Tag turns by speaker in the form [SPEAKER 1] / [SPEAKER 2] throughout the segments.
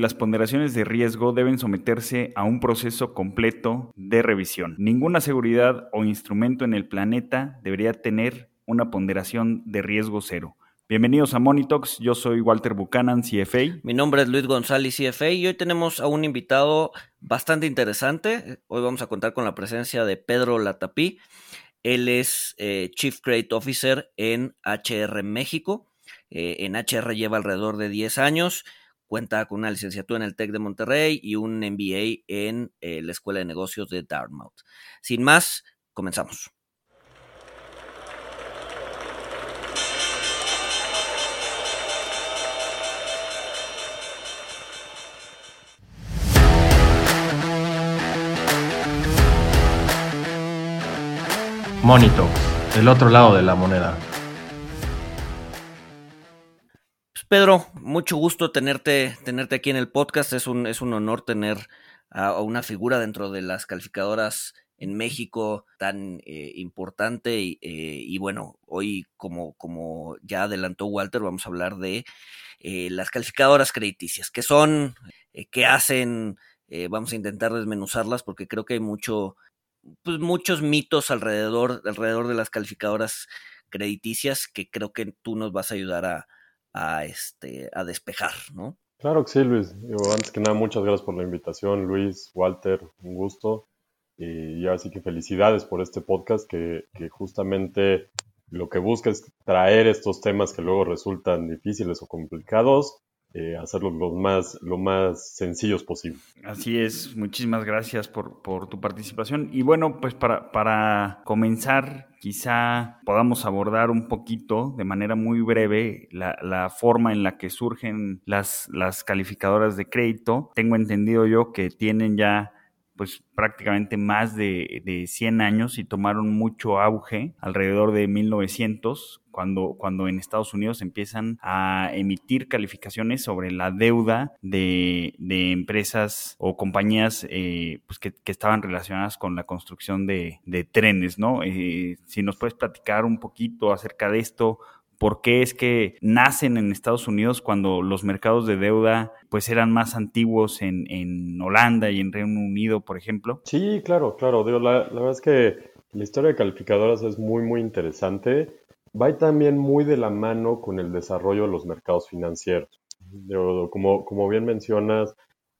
[SPEAKER 1] Las ponderaciones de riesgo deben someterse a un proceso completo de revisión. Ninguna seguridad o instrumento en el planeta debería tener una ponderación de riesgo cero. Bienvenidos a Monitox, yo soy Walter Buchanan, CFA.
[SPEAKER 2] Mi nombre es Luis González, CFA, y hoy tenemos a un invitado bastante interesante. Hoy vamos a contar con la presencia de Pedro Latapí. Él es eh, Chief Credit Officer en HR México. Eh, en HR lleva alrededor de 10 años Cuenta con una licenciatura en el TEC de Monterrey y un MBA en eh, la Escuela de Negocios de Dartmouth. Sin más, comenzamos.
[SPEAKER 3] Monito, el otro lado de la moneda.
[SPEAKER 2] Pedro, mucho gusto tenerte, tenerte aquí en el podcast. Es un, es un honor tener a, una figura dentro de las calificadoras en México tan eh, importante. Eh, y, bueno, hoy, como, como ya adelantó Walter, vamos a hablar de eh, las calificadoras crediticias, qué son, qué hacen. vamos a intentar desmenuzarlas porque creo que hay mucho, pues, muchos mitos alrededor, alrededor de las calificadoras crediticias que creo que tú nos vas a ayudar a, a, este, a despejar, ¿no?
[SPEAKER 4] Claro que sí, Luis. antes que nada, muchas gracias por la invitación, Luis, Walter, un gusto. Y así que felicidades por este podcast que justamente lo que busca es traer estos temas que luego resultan difíciles o complicados eh, hacerlos lo más, lo más sencillos posible.
[SPEAKER 1] Así es, muchísimas gracias por, por tu participación. Y bueno, pues para, para comenzar, quizá podamos abordar un poquito, de manera muy breve, la, la, forma en la que surgen las, las calificadoras de crédito. Tengo entendido yo que tienen ya pues prácticamente más de, de, 100 años y tomaron mucho auge alrededor de 1900, cuando, cuando en Estados Unidos empiezan a emitir calificaciones sobre la deuda de, de empresas o compañías eh, pues que, estaban relacionadas con la construcción de, de trenes, ¿no? Eh, si nos puedes platicar un poquito acerca de esto, por qué es que nacen en Estados Unidos cuando los mercados de deuda pues eran más antiguos en, en Holanda y en Reino Unido, por ejemplo.
[SPEAKER 4] Sí, claro, claro. la, verdad es que la historia de calificadoras es muy, muy interesante. Va también muy de la mano con el desarrollo de los mercados financieros. Como, como bien mencionas,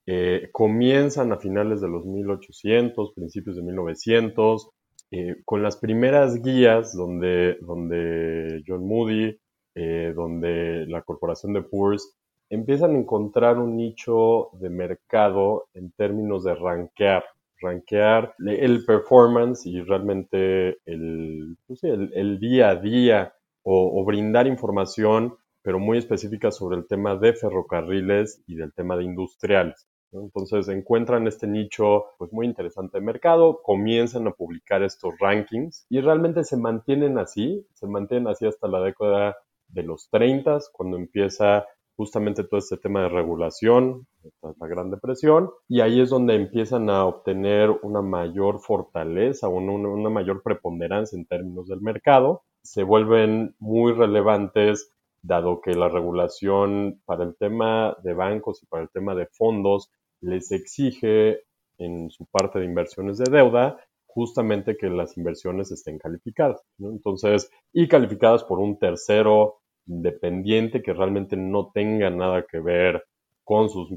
[SPEAKER 4] eh, comienzan a finales de los 1800, principios de 1900, eh, con las primeras guías donde, donde John Moody, eh, donde la corporación de Poor's empiezan a encontrar un nicho de mercado en términos de rankear, rankear el performance y realmente el, pues el, día a día o, o, brindar información, pero muy específica sobre el tema de ferrocarriles y del tema de industriales. Entonces encuentran este nicho pues muy interesante de mercado, comienzan a publicar estos rankings y realmente se mantienen así, se mantienen así hasta la década de los 30, cuando empieza justamente todo este tema de regulación, la Gran Depresión, y ahí es donde empiezan a obtener una mayor fortaleza, una, una mayor preponderancia en términos del mercado, se vuelven muy relevantes dado que la regulación para el tema de bancos y para el tema de fondos les exige en su parte de inversiones de deuda justamente que las inversiones estén calificadas. Entonces, y calificadas por un tercero independiente que realmente no tenga nada que ver con sus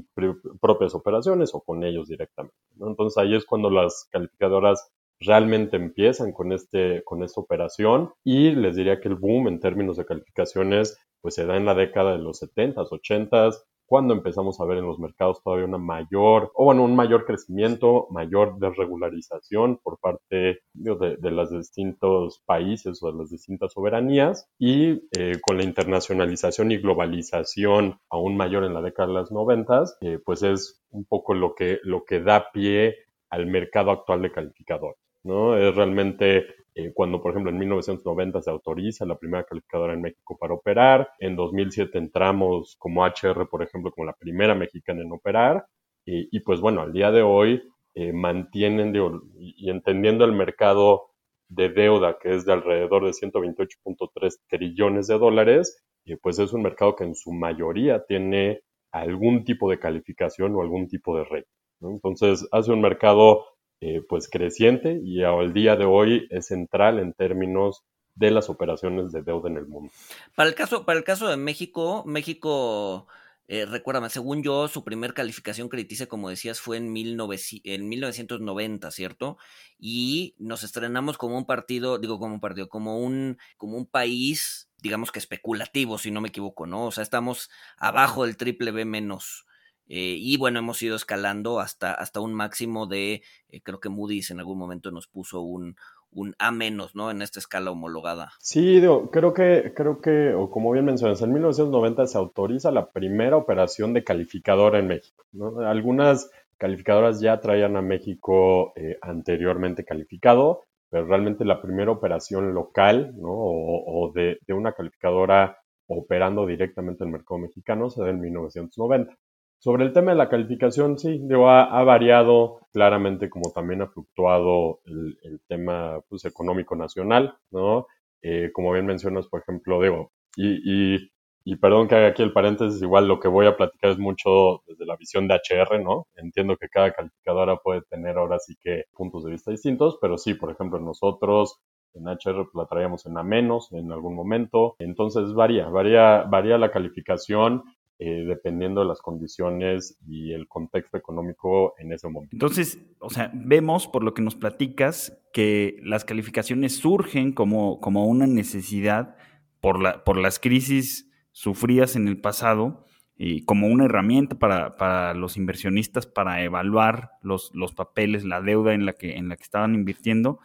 [SPEAKER 4] propias operaciones o con ellos directamente. Entonces ahí es cuando las calificadoras realmente empiezan con, este, con esta operación y les diría que el boom en términos de calificaciones pues se da en la década de los 70s, 80s, cuando empezamos a ver en los mercados todavía una mayor, o bueno, un mayor crecimiento, mayor desregularización por parte de, de, los distintos países o de las distintas soberanías y eh, con la internacionalización y globalización aún mayor en la década de los noventas, eh, pues es un poco lo que, lo que da pie al mercado actual de calificadores. ¿no? Es realmente eh, cuando, por ejemplo, en 1990 se autoriza la primera calificadora en México para operar, en 2007 entramos como HR, por ejemplo, como la primera mexicana en operar, y, pues bueno, al día de hoy eh, mantienen, y entendiendo el mercado de deuda, que es de alrededor de 128.3 trillones de dólares, y pues es un mercado que en su mayoría tiene algún tipo de calificación o algún tipo de rey. Entonces, hace un mercado eh, pues creciente y al día de hoy es central en términos de las operaciones de deuda en el mundo.
[SPEAKER 2] Para el caso, para el caso de México, México, eh, recuérdame, según yo, su primer calificación crediticia, como decías, fue en, en 1990, ¿cierto? Y nos estrenamos como un partido, digo como un partido, como un, como un país, digamos que especulativo, si no me equivoco, ¿no? O sea, estamos abajo del triple B menos. Eh, y bueno, hemos ido escalando hasta, hasta un máximo de, eh, creo que Moody's en algún momento nos puso un, un A menos, ¿no? En esta escala homologada.
[SPEAKER 4] Sí, creo que, creo que, o como bien mencionas, en 1990 se autoriza la primera operación de calificadora en México. Algunas calificadoras ya traían a México eh, anteriormente calificado, pero realmente la primera operación local, ¿no? O, de, de, una calificadora operando directamente en el mercado mexicano se da en 1990. Sobre el tema de la calificación, sí, digo, ha, variado claramente como también ha fluctuado el, tema pues, económico nacional, ¿no? Eh, como bien mencionas, por ejemplo, digo, y, y, y, perdón que haga aquí el paréntesis, igual lo que voy a platicar es mucho desde la visión de HR, ¿no? Entiendo que cada calificadora puede tener ahora sí que puntos de vista distintos, pero sí, por ejemplo, nosotros en HR la traíamos en A menos en algún momento, entonces varía, varía, varía la calificación eh, dependiendo de las condiciones y el contexto económico en ese momento.
[SPEAKER 1] Entonces, o sea, vemos por lo que nos platicas que las calificaciones surgen como, como una necesidad por, la, por las crisis sufridas en el pasado y como una herramienta para, para los inversionistas para evaluar los, los, papeles, la deuda en la, que, en la que estaban invirtiendo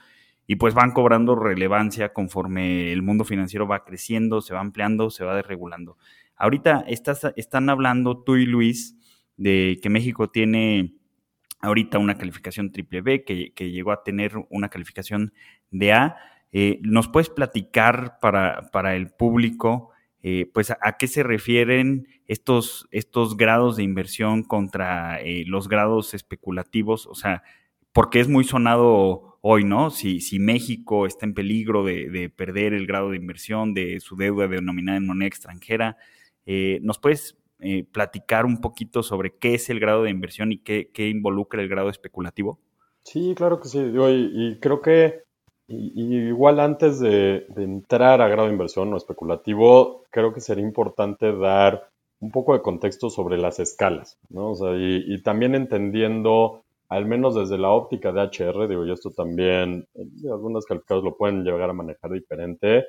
[SPEAKER 1] y pues van cobrando relevancia conforme el mundo financiero va creciendo, se va ampliando, se va desregulando. Ahorita estás, están hablando tú y Luis de que México tiene ahorita una calificación triple B, que, llegó a tener una calificación de A. Eh, ¿Nos puedes platicar para, para el público, eh, pues, a, qué se refieren estos, estos grados de inversión contra eh, los grados especulativos? O sea, porque es muy sonado hoy, ¿no? Si, si México está en peligro de, de perder el grado de inversión de su deuda denominada en moneda extranjera, eh, ¿Nos puedes eh, platicar un poquito sobre qué es el grado de inversión y qué, involucra el grado especulativo?
[SPEAKER 4] Sí, claro que sí. y, creo que igual antes de, entrar a grado de inversión o especulativo, creo que sería importante dar un poco de contexto sobre las escalas, ¿no? O sea, y, también entendiendo, al menos desde la óptica de HR, digo, y esto también, eh, algunos calificados lo pueden llegar a manejar diferente,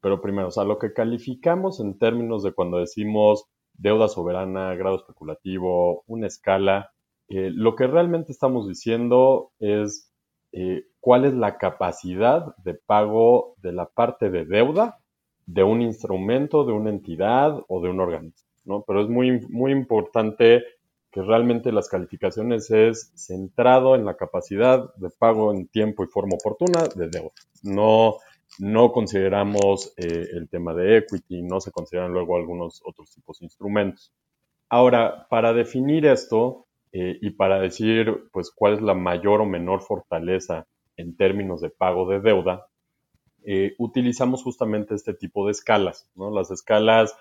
[SPEAKER 4] pero primero, o sea, lo que calificamos en términos de cuando decimos deuda soberana, grado especulativo, una escala, eh, lo que realmente estamos diciendo es eh, cuál es la capacidad de pago de la parte de deuda de un instrumento, de una entidad o de un organismo, ¿no? Pero es muy, muy importante que realmente las calificaciones es centrado en la capacidad de pago en tiempo y forma oportuna de deuda, no no consideramos eh, el tema de equity, no se consideran luego algunos otros tipos de instrumentos. Ahora, para definir esto eh, y para decir pues cuál es la mayor o menor fortaleza en términos de pago de deuda, eh, utilizamos justamente este tipo de escalas. ¿no? Las escalas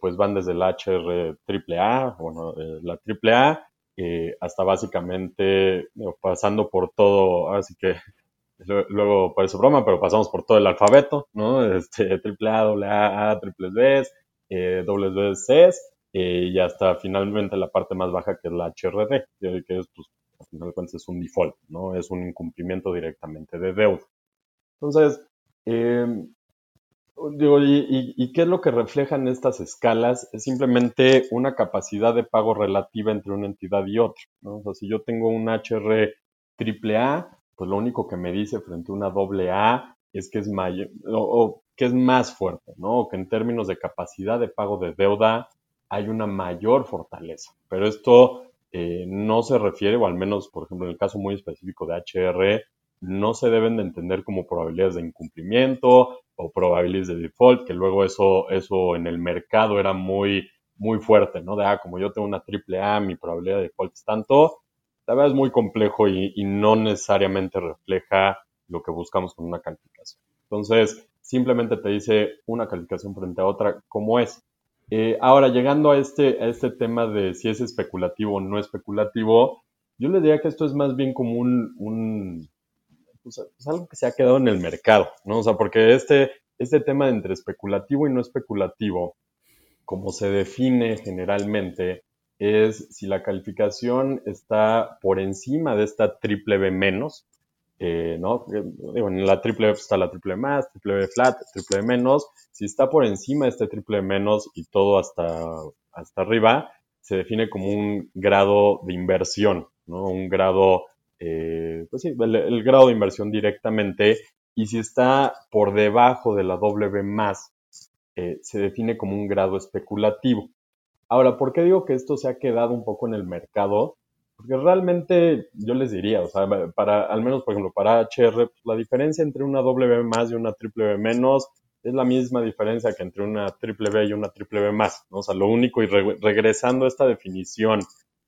[SPEAKER 4] pues van desde el HR AAA, bueno, la AAA, hasta básicamente pasando por todo, así que luego parece broma, pero pasamos por todo el alfabeto, ¿no? Este, triple A, doble A, A, triple B, eh, dobles B, C, eh, y hasta finalmente la parte más baja que es la HRD, que es, pues, al final de cuentas es un default, ¿no? Es un incumplimiento directamente de deuda. Entonces, em, digo, y, y, qué es lo que reflejan estas escalas? Es simplemente una capacidad de pago relativa entre una entidad y otra, ¿no? O sea, si yo tengo un HR triple A, pues lo único que me dice frente a una doble A es que es mayor, o, que es más fuerte, ¿no? O que en términos de capacidad de pago de deuda hay una mayor fortaleza. Pero esto eh, no se refiere, o al menos, por ejemplo, en el caso muy específico de HR, no se deben de entender como probabilidades de incumplimiento o probabilidades de default, que luego eso, eso en el mercado era muy, muy fuerte, ¿no? De, ah, como yo tengo una triple A, mi probabilidad de default es tanto, la verdad es muy complejo y, no necesariamente refleja lo que buscamos con una calificación. Entonces, simplemente te dice una calificación frente a otra, ¿cómo es? Eh, ahora, llegando a este, a este tema de si es especulativo o no especulativo, yo le diría que esto es más bien como un, un pues, algo que se ha quedado en el mercado, ¿no? O sea, porque este, este tema de entre especulativo y no especulativo, como se define generalmente, es si la calificación está por encima de esta triple B menos, eh, ¿no? Digo, en la triple B está la triple B más, triple B flat, triple B menos. Si está por encima de este triple B menos y todo hasta, hasta arriba, se define como un grado de inversión, ¿no? Un grado, eh, pues sí, el, grado de inversión directamente. Y si está por debajo de la W más, eh, se define como un grado especulativo. Ahora, ¿por qué digo que esto se ha quedado un poco en el mercado? Porque realmente yo les diría, o sea, para, al menos por ejemplo, para HR, pues, la diferencia entre una W más y una triple B menos es la misma diferencia que entre una triple B y una triple B más, ¿no? O sea, lo único, y regresando a esta definición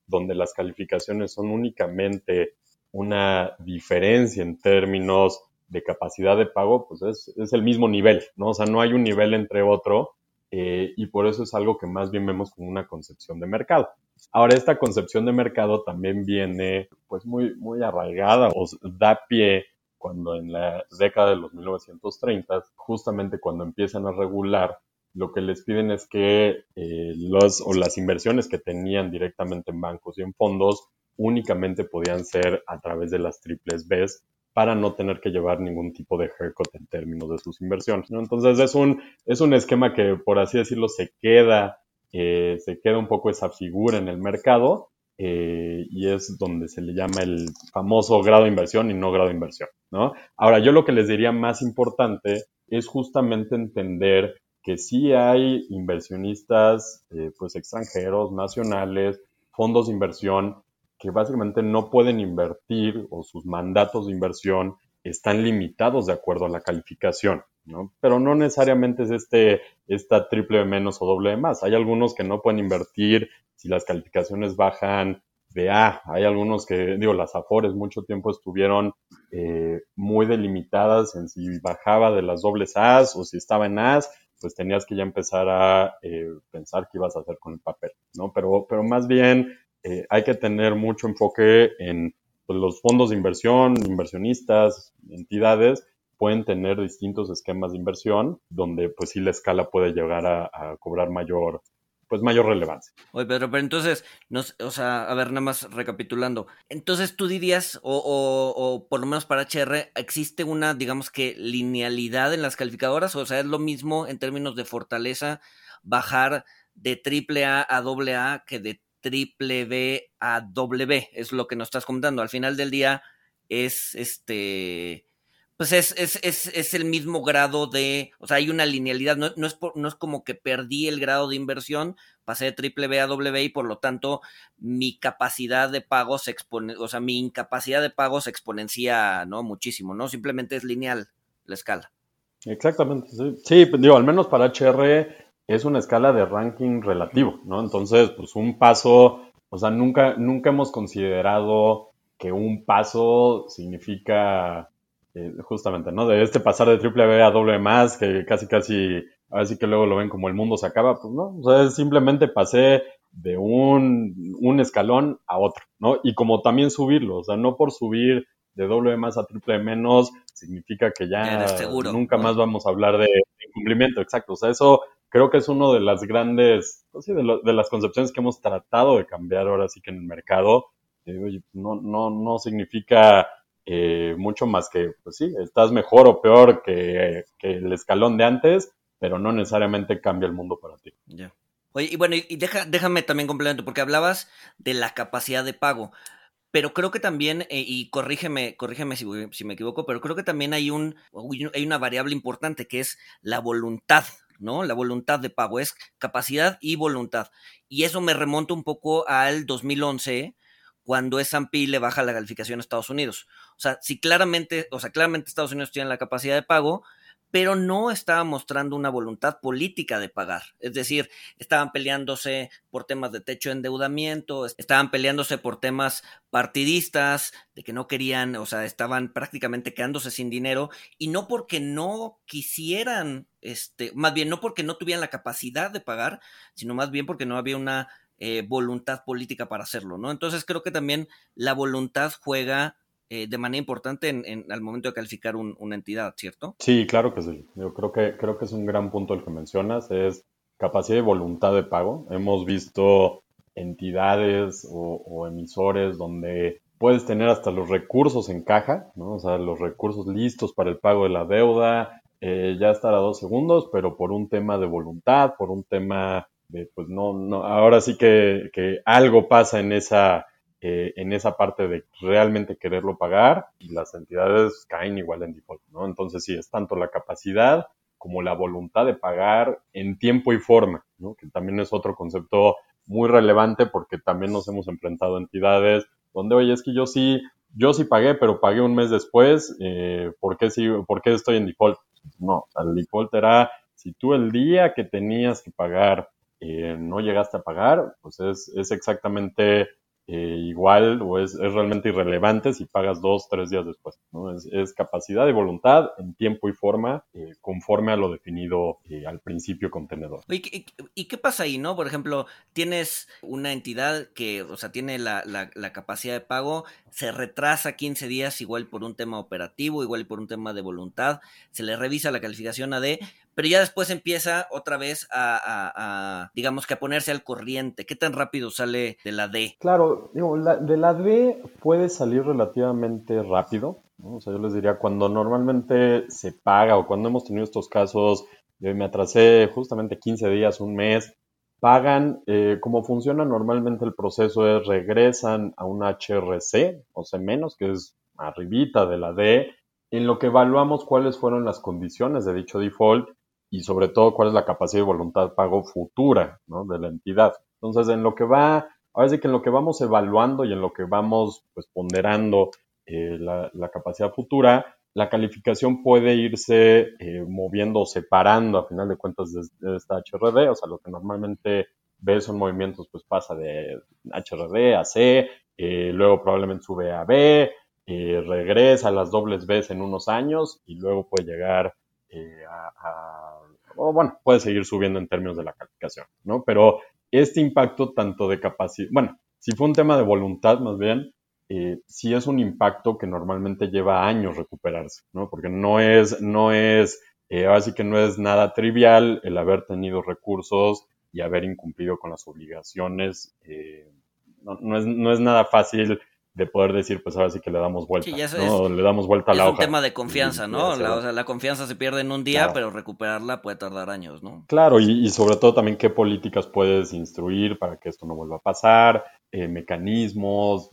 [SPEAKER 4] donde las calificaciones son únicamente una diferencia en términos de capacidad de pago, pues es, es el mismo nivel, ¿no? O sea, no hay un nivel entre otro eh, y por eso es algo que más bien vemos como una concepción de mercado. Ahora, esta concepción de mercado también viene pues muy, muy arraigada o da pie cuando en la década de los 1930, justamente cuando empiezan a regular, lo que les piden es que eh, los o las inversiones que tenían directamente en bancos y en fondos únicamente podían ser a través de las triples Bs para no tener que llevar ningún tipo de haircut en términos de sus inversiones. Entonces es un, es un esquema que, por así decirlo, se queda, eh, se queda un poco esa figura en el mercado eh, y es donde se le llama el famoso grado de inversión y no grado de inversión. ¿no? Ahora, yo lo que les diría más importante es justamente entender que sí hay inversionistas eh, pues extranjeros, nacionales, fondos de inversión que básicamente no pueden invertir o sus mandatos de inversión están limitados de acuerdo a la calificación, ¿no? Pero no necesariamente es este, esta triple menos o doble más. Hay algunos que no pueden invertir si las calificaciones bajan de A. Hay algunos que, digo, las Afores mucho tiempo estuvieron eh, muy delimitadas en si bajaba de las dobles As o si estaba en As, pues tenías que ya empezar a eh, pensar qué ibas a hacer con el papel, ¿no? Pero, pero más bien eh, hay que tener mucho enfoque en pues, los fondos de inversión, inversionistas, entidades, pueden tener distintos esquemas de inversión donde pues sí la escala puede llegar a, cobrar mayor pues mayor relevancia.
[SPEAKER 2] Oye, Pedro, pero entonces, o sea, a ver, nada más recapitulando. Entonces tú dirías, o, o, por lo menos para HR, ¿existe una, digamos que, linealidad en las calificadoras? O sea, es lo mismo en términos de fortaleza bajar de triple A a doble A que de triple B a W, es lo que nos estás comentando. Al final del día es este, pues es, es, es, es el mismo grado de, o sea, hay una linealidad, no, no, es no es como que perdí el grado de inversión, pasé de triple B a W y por lo tanto mi capacidad de pago se expone, o sea, mi incapacidad de pago se exponencia, ¿no? Muchísimo, ¿no? Simplemente es lineal la escala.
[SPEAKER 4] Exactamente, sí, sí digo, al menos para HR es una escala de ranking relativo, ¿no? Entonces, pues un paso, o sea, nunca, nunca hemos considerado que un paso significa eh, justamente, ¿no? De este pasar de triple B a doble más, que casi, casi, así que luego lo ven como el mundo se acaba, pues no, o sea, simplemente pasé de un, un escalón a otro, ¿no? Y como también subirlo, o sea, no por subir de doble más a triple menos significa que ya, nunca más vamos a hablar de incumplimiento, exacto, o sea, eso creo que es uno de las grandes, pues de, las concepciones que hemos tratado de cambiar ahora sí que en el mercado. Eh, no, no, no significa eh, mucho más que, pues sí, estás mejor o peor que, el escalón de antes, pero no necesariamente cambia el mundo para ti.
[SPEAKER 2] Ya. Oye, y bueno, y deja, déjame también complemento, porque hablabas de la capacidad de pago. Pero creo que también, eh, y corrígeme, corrígeme si, si, me equivoco, pero creo que también hay, un, hay una variable importante que es la voluntad ¿no? La voluntad de pago es capacidad y voluntad. Y eso me remonta un poco al 2011, cuando S&P le baja la calificación a Estados Unidos. O sea, si claramente, o sea, claramente Estados Unidos tiene la capacidad de pago, pero no estaba mostrando una voluntad política de pagar. Es decir, estaban peleándose por temas de techo de endeudamiento, estaban peleándose por temas partidistas, de que no querían, o sea, estaban prácticamente quedándose sin dinero, y no porque no quisieran, este, más bien no porque no tuvieran la capacidad de pagar, sino más bien porque no había una eh, voluntad política para hacerlo, ¿no? Entonces creo que también la voluntad juega eh, de manera importante en, al momento de calificar una entidad, ¿cierto?
[SPEAKER 4] Sí, claro que sí. Yo creo que, creo que es un gran punto el que mencionas, es capacidad y voluntad de pago. Hemos visto entidades o, emisores donde puedes tener hasta los recursos en caja, ¿no? O sea, los recursos listos para el pago de la deuda, eh, ya estar a dos segundos, pero por un tema de voluntad, por un tema de, pues no, no, ahora sí que, que algo pasa en esa, eh, en esa parte de realmente quererlo pagar y las entidades caen igual en default, ¿no? Entonces sí, es tanto la capacidad como la voluntad de pagar en tiempo y forma, ¿no? Que también es otro concepto muy relevante porque también nos hemos enfrentado a entidades donde, oye, es que yo sí, yo sí pagué, pero pagué un mes después, eh, ¿por, qué sí, ¿por qué estoy en default? No, el default era si tú el día que tenías que pagar eh, no llegaste a pagar, pues es, es exactamente eh, igual o es, realmente irrelevante si pagas dos, tres días después. ¿no? Es, capacidad de voluntad en tiempo y forma eh, conforme a lo definido eh, al principio contenedor.
[SPEAKER 2] ¿Y, ¿Y, qué pasa ahí, no? Por ejemplo, tienes una entidad que, o sea, tiene la, la, la, capacidad de pago, se retrasa 15 días igual por un tema operativo, igual por un tema de voluntad, se le revisa la calificación AD, pero ya después empieza otra vez a, digamos que a ponerse al corriente. ¿Qué tan rápido sale de la D?
[SPEAKER 4] Claro, digo, de la D puede salir relativamente rápido. O sea, yo les diría, cuando normalmente se paga o cuando hemos tenido estos casos, yo me atrasé justamente 15 días, un mes, pagan, eh, como funciona normalmente el proceso es regresan a un HRC, o sea, menos, que es arribita de la D, en lo que evaluamos cuáles fueron las condiciones de dicho default y sobre todo cuál es la capacidad de voluntad de pago futura ¿no? de la entidad. Entonces, en lo que va, ahora sí que en lo que vamos evaluando y en lo que vamos pues, ponderando eh, la, capacidad futura, la calificación puede irse eh, moviendo o separando a final de cuentas de, esta HRD, o sea, lo que normalmente ves son movimientos, pues pasa de HRD a C, eh, luego probablemente sube a B, regresa a las dobles B en unos años y luego puede llegar a o bueno, puede seguir subiendo en términos de la calificación, ¿no? Pero este impacto tanto de capacidad, bueno, si fue un tema de voluntad más bien, eh, sí es un impacto que normalmente lleva años recuperarse, ¿no? Porque no es, no es, eh, ahora sí que no es nada trivial el haber tenido recursos y haber incumplido con las obligaciones. Eh, no, no, es, no es nada fácil de poder decir, pues ahora sí que le damos vuelta, ¿no? le damos vuelta a la
[SPEAKER 2] hoja. Es un tema de confianza, ¿no? La, o sea, la confianza se pierde en un día, pero recuperarla puede tardar años, ¿no?
[SPEAKER 4] Claro, y, sobre todo también qué políticas puedes instruir para que esto no vuelva a pasar, eh, mecanismos.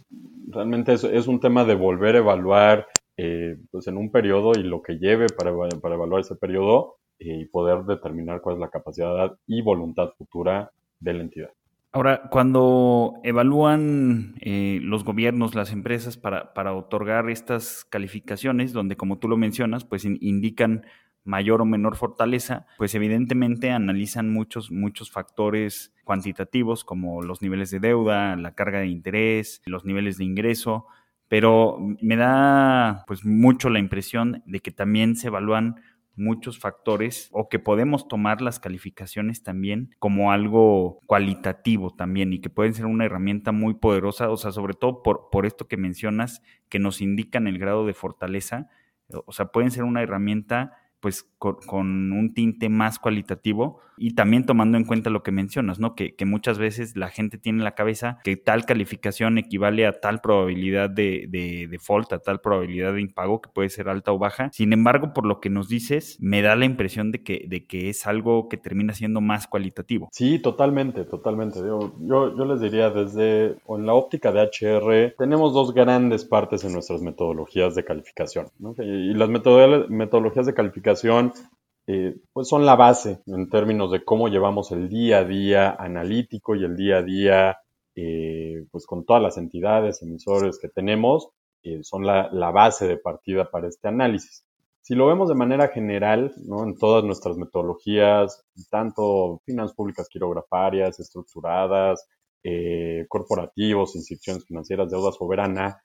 [SPEAKER 4] Realmente es, es, un tema de volver a evaluar eh, pues en un periodo y lo que lleve para, para evaluar ese periodo eh, y poder determinar cuál es la capacidad y voluntad futura de la entidad.
[SPEAKER 1] Ahora, cuando evalúan eh, los gobiernos, las empresas para, para, otorgar estas calificaciones, donde como tú lo mencionas, pues indican mayor o menor fortaleza, pues evidentemente analizan muchos, muchos factores cuantitativos como los niveles de deuda, la carga de interés, los niveles de ingreso, pero me da pues mucho la impresión de que también se evalúan muchos factores o que podemos tomar las calificaciones también como algo cualitativo también y que pueden ser una herramienta muy poderosa, o sea, sobre todo por, por esto que mencionas, que nos indican el grado de fortaleza, o sea, pueden ser una herramienta pues con, un tinte más cualitativo y también tomando en cuenta lo que mencionas, ¿no? Que, muchas veces la gente tiene en la cabeza que tal calificación equivale a tal probabilidad de, de default, a tal probabilidad de impago que puede ser alta o baja. Sin embargo, por lo que nos dices, me da la impresión de que, de que es algo que termina siendo más cualitativo.
[SPEAKER 4] Sí, totalmente, totalmente. Yo, yo, les diría desde, en la óptica de HR, tenemos dos grandes partes en nuestras metodologías de calificación, ¿no? Y las metodologías de calificación eh, pues son la base en términos de cómo llevamos el día a día analítico y el día a día eh, pues con todas las entidades, emisores que tenemos, eh, son la, base de partida para este análisis. si lo vemos de manera general. En todas nuestras metodologías, tanto finanzas públicas quirografarias, estructuradas, corporativos, instituciones financieras, deuda soberana,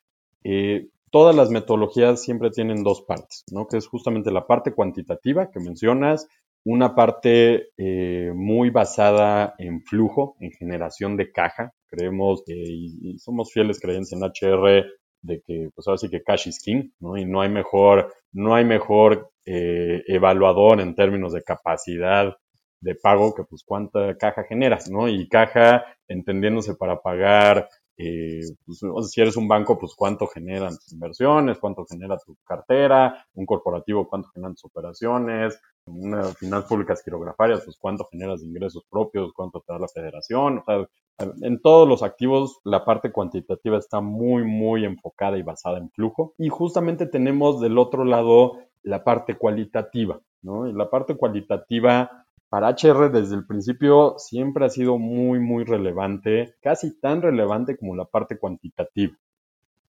[SPEAKER 4] todas las metodologías siempre tienen dos partes, ¿no? Que es justamente la parte cuantitativa que mencionas, una parte eh, muy basada en flujo, en generación de caja. Creemos y, somos fieles creyentes en HR de que, pues ahora sí que cash is king, ¿no? Y no hay mejor, no hay mejor eh, evaluador en términos de capacidad de pago que pues cuánta caja generas, ¿no? Y caja entendiéndose para pagar eh, pues, si eres un banco, pues cuánto generan tus inversiones, cuánto genera tu cartera, un corporativo, cuánto generan tus operaciones, una finanzas públicas quirografarias, pues cuánto generas ingresos propios, cuánto te da la federación. En todos los activos la parte cuantitativa está muy, muy enfocada y basada en flujo. Y justamente tenemos del otro lado la parte cualitativa, ¿no? Y la parte cualitativa para HR desde el principio siempre ha sido muy, muy relevante, casi tan relevante como la parte cuantitativa.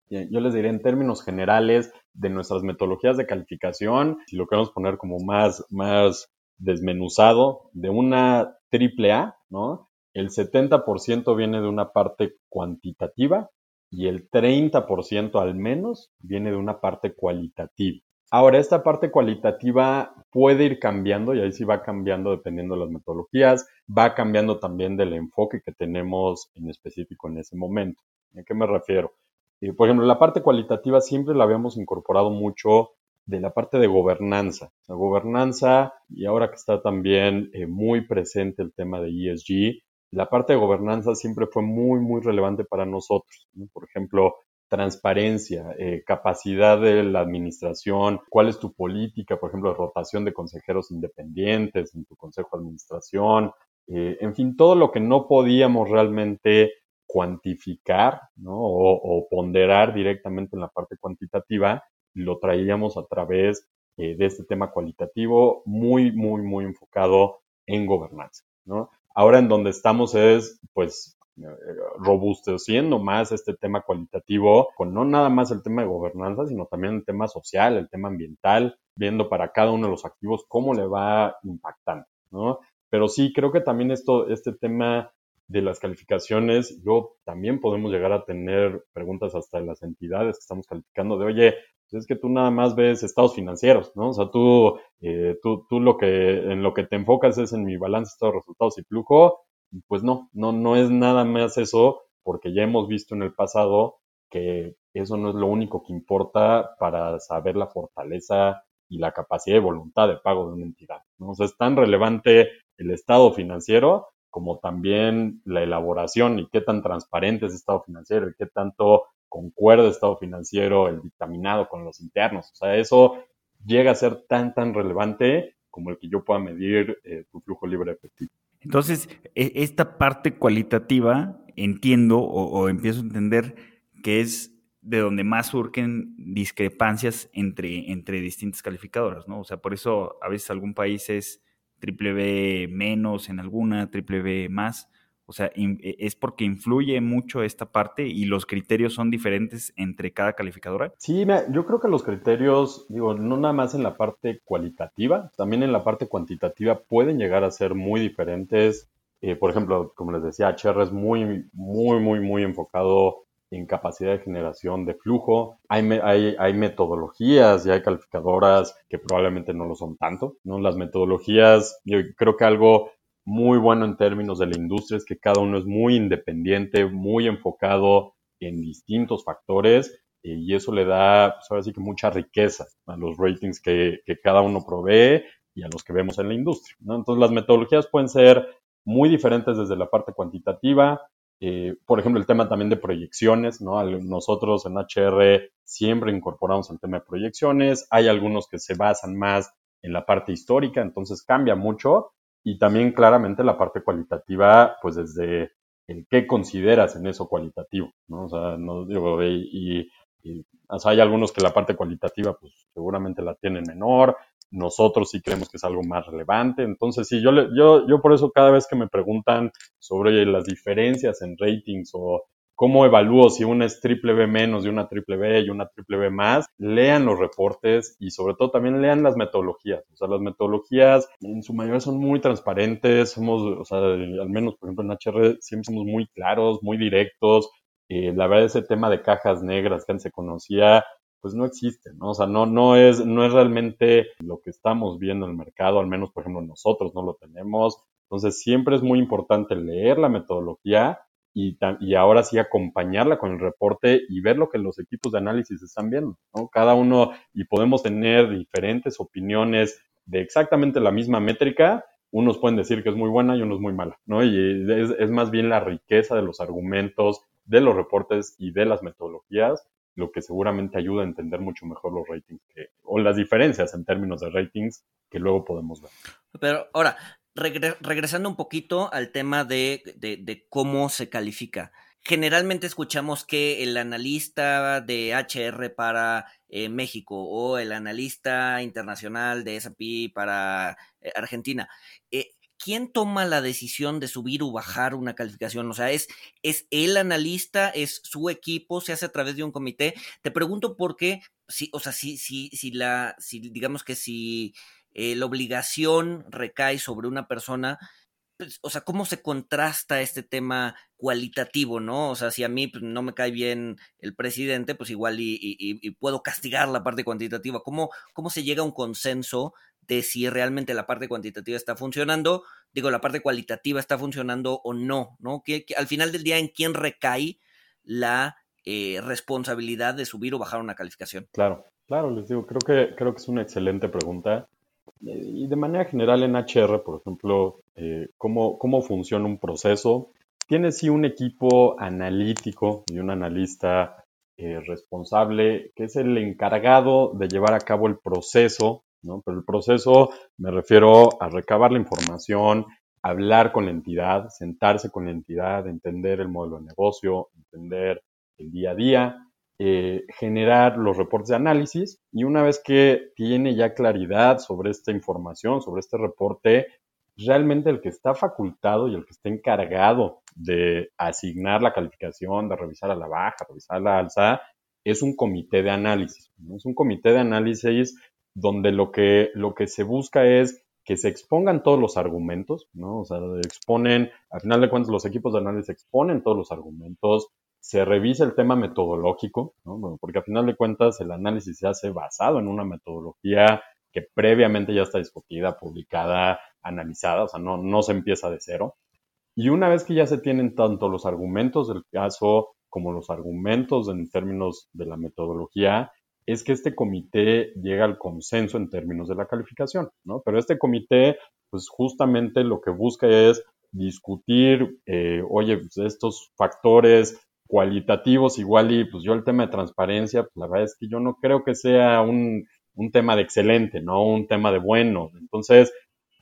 [SPEAKER 4] Yo les diré en términos generales de nuestras metodologías de calificación, si lo queremos poner como más, más desmenuzado, de una triple A, ¿no? El 70% viene de una parte cuantitativa y el 30% al menos viene de una parte cualitativa. Ahora, esta parte cualitativa puede ir cambiando y ahí sí va cambiando dependiendo de las metodologías, va cambiando también del enfoque que tenemos en específico en ese momento. ¿A qué me refiero? Eh, por ejemplo, la parte cualitativa siempre la habíamos incorporado mucho de la parte de gobernanza. La gobernanza, y ahora que está también eh, muy presente el tema de ESG, la parte de gobernanza siempre fue muy, muy relevante para nosotros. Por ejemplo, transparencia, eh, capacidad de la administración, cuál es tu política, por ejemplo, rotación de consejeros independientes en tu consejo de administración, eh, en fin, todo lo que no podíamos realmente cuantificar o, ponderar directamente en la parte cuantitativa, lo traíamos a través eh, de este tema cualitativo muy, muy, muy enfocado en gobernanza. Ahora en donde estamos es, pues, robusteciendo más este tema cualitativo, con no nada más el tema de gobernanza, sino también el tema social, el tema ambiental, viendo para cada uno de los activos cómo le va impactando, ¿no? Pero sí, creo que también esto, este tema de las calificaciones, yo también podemos llegar a tener preguntas hasta de las entidades que estamos calificando de, oye, pues es que tú nada más ves estados financieros, ¿no? O sea, tú, eh, tú, tú lo que, en lo que te enfocas es en mi balance de estados resultados y flujo, pues no, no, no es nada más eso, porque ya hemos visto en el pasado que eso no es lo único que importa para saber la fortaleza y la capacidad de voluntad de pago de una entidad. ¿no? O sea, es tan relevante el estado financiero como también la elaboración y qué tan transparente es el estado financiero y qué tanto concuerda el estado financiero, el dictaminado con los internos. O sea, eso llega a ser tan, tan relevante como el que yo pueda medir eh, tu flujo libre efectivo.
[SPEAKER 1] Entonces, e, esta parte cualitativa entiendo o, empiezo a entender que es de donde más surgen discrepancias entre, entre distintas calificadoras, ¿no? O sea, por eso a veces algún país es triple B menos en alguna, triple B más. O sea, e, es porque influye mucho esta parte y los criterios son diferentes entre cada calificadora.
[SPEAKER 4] Sí, yo creo que los criterios, digo, no nada más en la parte cualitativa, también en la parte cuantitativa pueden llegar a ser muy diferentes. Eh, por ejemplo, como les decía, HR es muy, muy, muy, muy enfocado en capacidad de generación de flujo. Hay, hay, hay, metodologías y hay calificadoras que probablemente no lo son tanto, ¿no? Las metodologías, yo creo que algo muy bueno en términos de la industria es que cada uno es muy independiente, muy enfocado en distintos factores eh, y eso le da, pues ahora sí que mucha riqueza a los ratings que, cada uno provee y a los que vemos en la industria. Entonces las metodologías pueden ser muy diferentes desde la parte cuantitativa. Eh, por ejemplo, el tema también de proyecciones, ¿no? Nosotros en HR siempre incorporamos el tema de proyecciones. Hay algunos que se basan más en la parte histórica, entonces cambia mucho y también claramente la parte cualitativa, pues desde el qué consideras en eso cualitativo, ¿no? O sea, no digo, y, hay algunos que la parte cualitativa, pues seguramente la tienen menor, nosotros sí creemos que es algo más relevante, entonces sí, yo, yo, yo por eso cada vez que me preguntan sobre las diferencias en ratings o ¿Cómo evalúo si una es triple B menos y una triple B y una triple B más? Lean los reportes y sobre todo también lean las metodologías. O sea, las metodologías en su mayoría son muy transparentes, somos, o sea, al menos por ejemplo en HR siempre somos muy claros, muy directos. Eh, la verdad ese tema de cajas negras que antes se conocía, pues no existe, ¿no? O sea, no, no, es, no es realmente lo que estamos viendo en el mercado, al menos, por ejemplo, nosotros no lo tenemos. Entonces, siempre es muy importante leer la metodología y, ahora sí acompañarla con el reporte y ver lo que los equipos de análisis están viendo, ¿no? Cada uno, y podemos tener diferentes opiniones de exactamente la misma métrica, unos pueden decir que es muy buena y unos muy mala, ¿no? Y es, más bien la riqueza de los argumentos, de los reportes y de las metodologías lo que seguramente ayuda a entender mucho mejor los ratings o las diferencias en términos de ratings que luego podemos ver.
[SPEAKER 2] Pero ahora, regresando un poquito al tema de, cómo se califica. Generalmente escuchamos que el analista de HR para eh, México o el analista internacional de S&P para eh, Argentina. Eh, ¿Quién toma la decisión de subir o bajar una calificación? O sea, ¿es, ¿es el analista? ¿Es su equipo? ¿Se hace a través de un comité? Te pregunto por qué, si, o sea, si, si, si la, si digamos que si eh, la obligación recae sobre una persona, pues, o sea, ¿cómo se contrasta este tema cualitativo, no? O sea, si a mí pues, no me cae bien el presidente, pues igual y, puedo castigar la parte cuantitativa. ¿Cómo, ¿Cómo se llega a un consenso de si realmente la parte cuantitativa está funcionando? Digo, la parte cualitativa está funcionando o no, ¿no? Al final del día, ¿en quién recae la eh, responsabilidad de subir o bajar una calificación?
[SPEAKER 4] Claro, claro, les digo, creo que, creo que es una excelente pregunta. Y de manera general en HR, por ejemplo, eh, ¿cómo, ¿cómo, funciona un proceso? Tiene sí un equipo analítico y un analista eh, responsable que es el encargado de llevar a cabo el proceso, ¿no? Pero el proceso me refiero a recabar la información, hablar con la entidad, sentarse con la entidad, entender el modelo de negocio, entender el día a día, eh, generar los reportes de análisis y una vez que tiene ya claridad sobre esta información, sobre este reporte, realmente el que está facultado y el que está encargado de asignar la calificación, de revisar a la baja, revisar a la alza, es un comité de análisis. Es un comité de análisis donde lo que, lo que se busca es que se expongan todos los argumentos, ¿no? O sea, exponen, al final de cuentas, los equipos de análisis exponen todos los argumentos, se revisa el tema metodológico, porque a final de cuentas el análisis se hace basado en una metodología que previamente ya está discutida, publicada, analizada, o sea, no, no se empieza de cero. Y una vez que ya se tienen tanto los argumentos del caso como los argumentos en términos de la metodología, es que este comité llega al consenso en términos de la calificación, ¿no? Pero este comité, pues justamente lo que busca es discutir, eh, oye, pues estos factores cualitativos, igual y pues yo el tema de transparencia, pues la verdad es que yo no creo que sea un, tema de excelente, ¿no? Un tema de bueno. Entonces,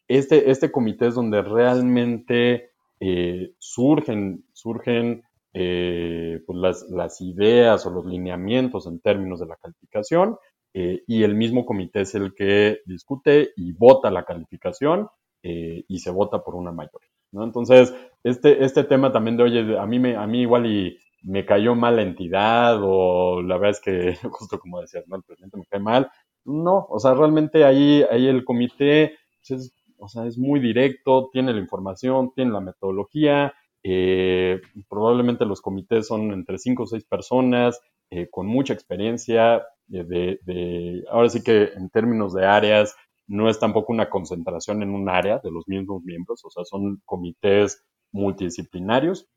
[SPEAKER 4] este, este comité es donde realmente eh, surgen, surgen eh, pues las, las, ideas o los lineamientos en términos de la calificación eh, y el mismo comité es el que discute y vota la calificación y se vota por una mayoría. ¿no? Entonces, este, este tema también de, oye, a mí, me, a mí igual y me cayó mal la entidad o la verdad es que, justo como decías, ¿no? El presidente me cae mal. No, o sea, realmente ahí, ahí el comité, pues, es, o sea, es muy directo, tiene la información, tiene la metodología, eh, probablemente los comités son entre cinco o seis personas eh, con mucha experiencia eh, de, de, ahora sí que en términos de áreas, no es tampoco una concentración en un área de los mismos miembros, o sea, son comités multidisciplinarios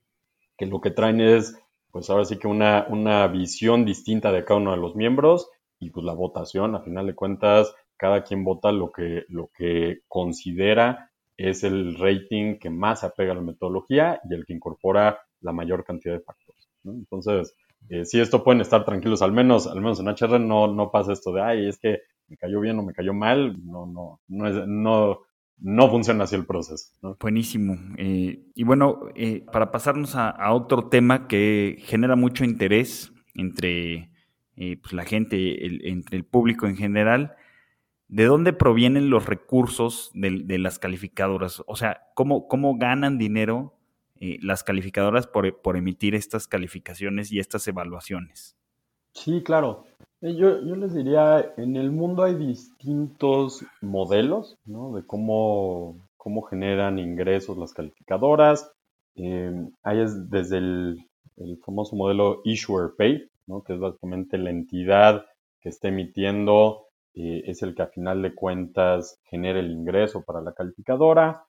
[SPEAKER 4] que lo que traen es pues ahora sí que una, una visión distinta de cada uno de los miembros y pues la votación, a final de cuentas, cada quien vota lo que, lo que considera es el rating que más apega a la metodología y el que incorpora la mayor cantidad de factores. Entonces, eh, si esto pueden estar tranquilos, al menos, al menos en HR no, no pasa esto de, ay, es que me cayó bien o me cayó mal, no, no, no, es, no, no funciona así el proceso.
[SPEAKER 1] Buenísimo. Eh, y bueno, eh, para pasarnos a, otro tema que genera mucho interés entre eh, pues, la gente, entre el público en general, ¿de dónde provienen los recursos de, las calificadoras? O sea, ¿cómo, cómo ganan dinero eh, las calificadoras por, por, emitir estas calificaciones y estas evaluaciones?
[SPEAKER 4] Sí, claro. Eh, yo, yo, les diría, en el mundo hay distintos modelos ¿no? de cómo, cómo generan ingresos las calificadoras. Eh, hay desde el, el, famoso modelo Issuer Pay, ¿no? que es básicamente la entidad que está emitiendo eh, es el que a final de cuentas genera el ingreso para la calificadora.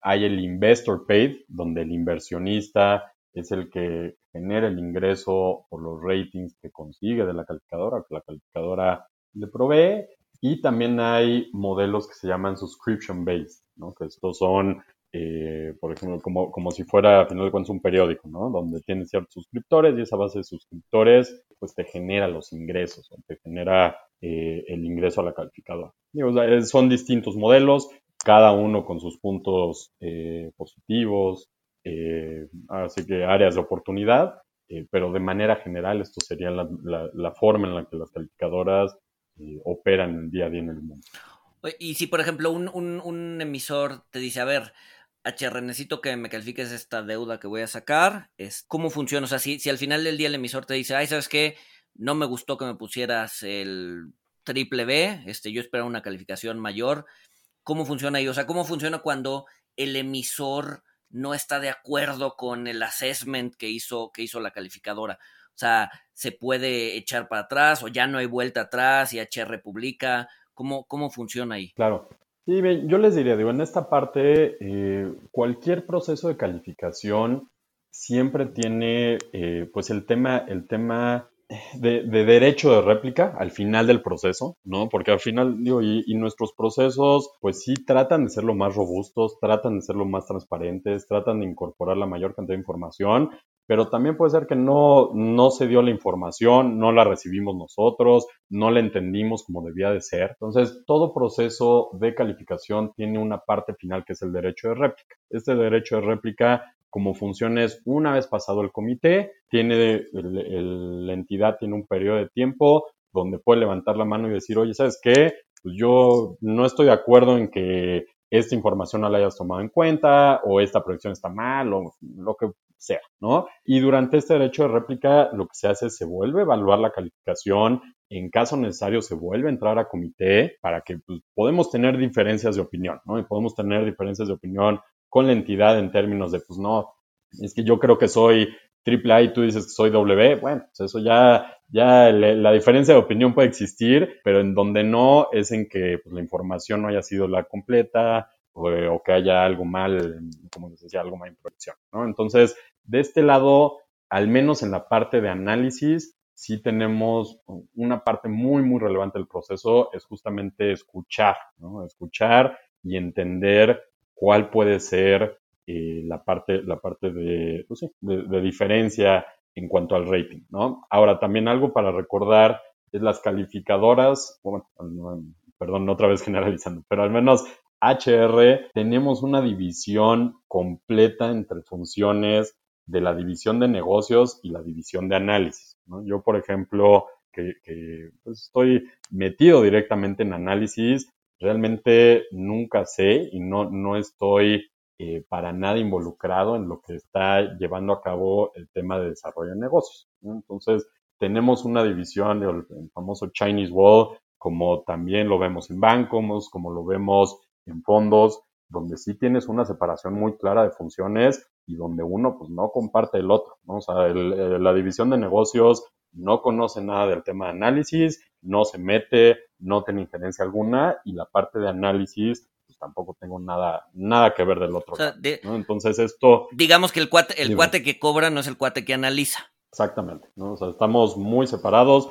[SPEAKER 4] Hay el Investor Paid, donde el inversionista es el que genera el ingreso por los ratings que consigue de la calificadora, que la calificadora le provee. Y también hay modelos que se llaman subscription based, ¿no? que estos son eh, por ejemplo, como, como si fuera, a final de cuentas, un periódico, ¿no? Donde tienes ciertos suscriptores y esa base de suscriptores, pues te genera los ingresos, o te genera eh, el ingreso a la calificadora. son distintos modelos, cada uno con sus puntos eh, positivos, así que áreas de oportunidad, pero de manera general esto sería la, la, forma en la que las calificadoras operan el día a día en el mundo.
[SPEAKER 2] Y si, por ejemplo, un, un, emisor te dice, a ver, HR, necesito que me califiques esta deuda que voy a sacar. Es, ¿Cómo funciona? O sea, si, si al final del día el emisor te dice, ay, ¿sabes qué? No me gustó que me pusieras el triple B, este, yo espero una calificación mayor. ¿Cómo funciona ahí? O sea, ¿cómo funciona cuando el emisor no está de acuerdo con el assessment que hizo, que hizo la calificadora? O sea, ¿se puede echar para atrás o ya no hay vuelta atrás y HR publica? ¿Cómo, cómo funciona ahí?
[SPEAKER 4] Claro. Sí, yo les diría, digo, en esta parte, eh, cualquier proceso de calificación siempre tiene, eh, pues, el tema, el tema de, derecho de réplica al final del proceso, ¿no? Porque al final, digo, y, y, nuestros procesos, pues sí, tratan de ser lo más robustos, tratan de ser lo más transparentes, tratan de incorporar la mayor cantidad de información, pero también puede ser que no, no se dio la información, no la recibimos nosotros, no la entendimos como debía de ser. Entonces, todo proceso de calificación tiene una parte final que es el derecho de réplica. Este derecho de réplica, como funciona es una vez pasado el comité, tiene la entidad tiene un periodo de tiempo donde puede levantar la mano y decir, oye, ¿sabes qué? Pues yo no estoy de acuerdo en que esta información no la hayas tomado en cuenta o esta proyección está mal o lo que sea, ¿no? Y durante este derecho de réplica lo que se hace es se vuelve a evaluar la calificación, en caso necesario se vuelve a entrar a comité para que pues, podemos tener diferencias de opinión, ¿no? Y podemos tener diferencias de opinión con la entidad en términos de, pues no, es que yo creo que soy triple A y tú dices que soy W, bueno, pues eso ya, ya la diferencia de opinión puede existir, pero en donde no es en que pues, la información no haya sido la completa, o, que haya algo mal, como les decía, algo mal en proyección, ¿no? Entonces, de este lado, al menos en la parte de análisis, sí tenemos una parte muy, muy relevante del proceso, es justamente escuchar, ¿no? Escuchar y entender cuál puede ser eh, la parte, la parte de, pues sí, de, diferencia en cuanto al rating, ¿no? Ahora, también algo para recordar es las calificadoras, bueno, perdón, otra vez generalizando, pero al menos HR tenemos una división completa entre funciones de la división de negocios y la división de análisis. Yo, por ejemplo, que, pues, estoy metido directamente en análisis, realmente nunca sé y no, no estoy eh, para nada involucrado en lo que está llevando a cabo el tema de desarrollo de negocios. Entonces, tenemos una división, el, famoso Chinese Wall, como también lo vemos en bancos, como lo vemos en fondos, donde sí tienes una separación muy clara de funciones y donde uno pues no comparte el otro. O sea, eh, la división de negocios no conoce nada del tema de análisis, no se mete, no tiene injerencia alguna y la parte de análisis pues tampoco tengo nada, nada que ver del otro. Entonces esto...
[SPEAKER 2] Digamos que el cuate, el cuate que cobra no es el cuate que analiza.
[SPEAKER 4] Exactamente, ¿no? O sea, estamos muy separados,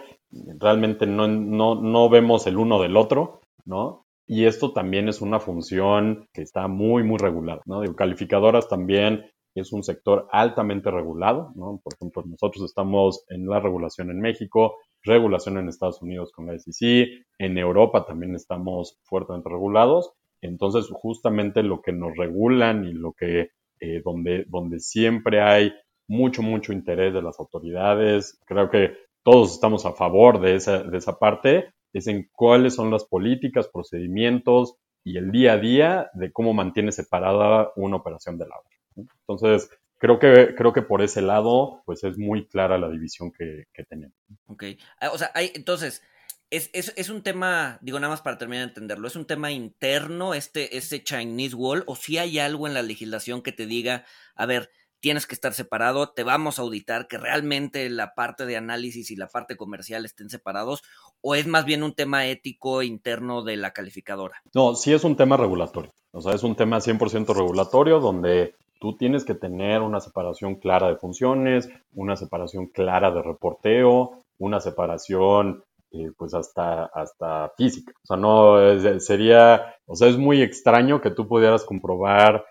[SPEAKER 4] realmente no, no, no vemos el uno del otro, ¿no? Y esto también es una función que está muy, muy regulada, ¿no? De calificadoras también es un sector altamente regulado, ¿no? Por ejemplo, nosotros estamos en la regulación en México, regulación en Estados Unidos con la SEC, en Europa también estamos fuertemente regulados. Entonces, justamente lo que nos regulan y lo que, eh, donde, donde siempre hay mucho, mucho interés de las autoridades, creo que todos estamos a favor de esa, de esa parte, es en cuáles son las políticas, procedimientos y el día a día de cómo mantiene separada una operación de la otra. Entonces, creo que, creo que por ese lado, pues es muy clara la división que, que tenemos.
[SPEAKER 2] Ok. Ah, o sea, hay, entonces, es, es, es, un tema, digo nada más para terminar de entenderlo, ¿es un tema interno este, ese Chinese Wall o si hay algo en la legislación que te diga, a ver, tienes que estar separado, te vamos a auditar que realmente la parte de análisis y la parte comercial estén separados, o es más bien un tema ético interno de la calificadora?
[SPEAKER 4] No, sí es un tema regulatorio, o sea, es un tema 100% regulatorio donde tú tienes que tener una separación clara de funciones, una separación clara de reporteo, una separación eh, pues hasta, hasta física. O sea, no sería, o sea, es muy extraño que tú pudieras comprobar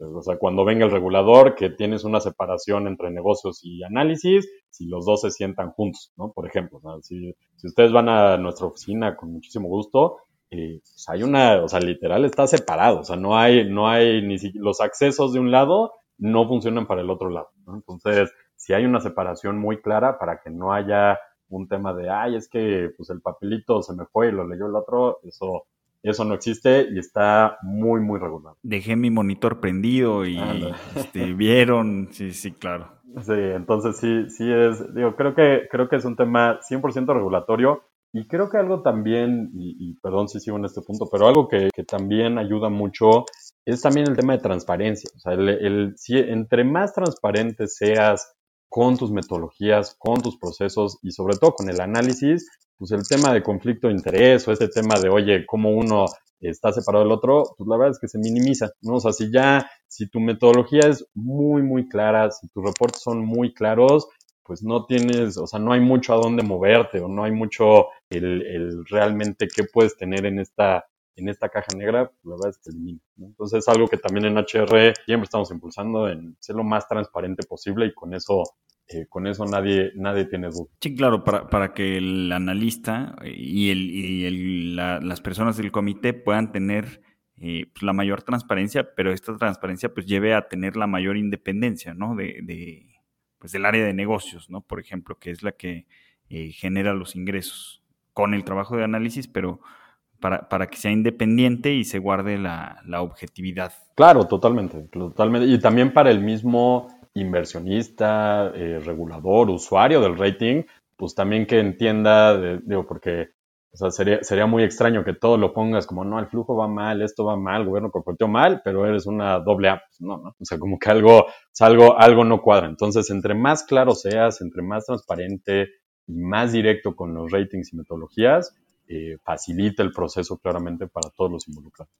[SPEAKER 4] o sea, cuando venga el regulador, que tienes una separación entre negocios y análisis, si los dos se sientan juntos, ¿no? Por ejemplo, si, ustedes van a nuestra oficina con muchísimo gusto, eh, pues hay una, o sea, literal está separado, o sea, no hay, no hay ni si, los accesos de un lado no funcionan para el otro lado, ¿no? Entonces, si hay una separación muy clara para que no haya un tema de, ay, es que pues el papelito se me fue y lo leyó el otro, eso eso no existe y está muy, muy regular.
[SPEAKER 1] Dejé mi monitor prendido y este, vieron, sí, sí, claro.
[SPEAKER 4] Sí, entonces sí, sí es, digo, creo que, creo que es un tema 100% regulatorio y creo que algo también, y, perdón si sigo en este punto, pero algo que, también ayuda mucho es también el tema de transparencia. O sea, el, si, entre más transparente seas con tus metodologías, con tus procesos y sobre todo con el análisis, pues el tema de conflicto de interés o ese tema de, oye, cómo uno está separado del otro, pues la verdad es que se minimiza, ¿no? O sea, si ya, si tu metodología es muy, muy clara, si tus reportes son muy claros, pues no tienes, o sea, no hay mucho a dónde moverte o no hay mucho el, el realmente qué puedes tener en esta, en esta caja negra, pues la verdad es que elimina. ¿no? Entonces, algo que también en HR siempre estamos impulsando en ser lo más transparente posible y con eso eh, con eso nadie, nadie tiene duda.
[SPEAKER 1] Sí, claro, para, para que el analista y, el, y el, las personas del comité puedan tener eh, pues, la mayor transparencia, pero esta transparencia pues lleve a tener la mayor independencia, ¿no? De pues del área de negocios, ¿no? Por ejemplo, que es la que eh, genera los ingresos con el trabajo de análisis, pero para, para que sea independiente y se guarde la, la objetividad.
[SPEAKER 4] Claro, totalmente, totalmente. Y también para el mismo inversionista, eh, regulador, usuario del rating, pues también que entienda, digo, porque o sea, sería, sería muy extraño que todo lo pongas como, no, el flujo va mal, esto va mal, el gobierno corporativo mal, pero eres una doble A. Pues no, no. O sea, como que algo, algo, algo no cuadra. Entonces, entre más claro seas, entre más transparente y más directo con los ratings y metodologías, eh, facilita el proceso claramente para todos los involucrados.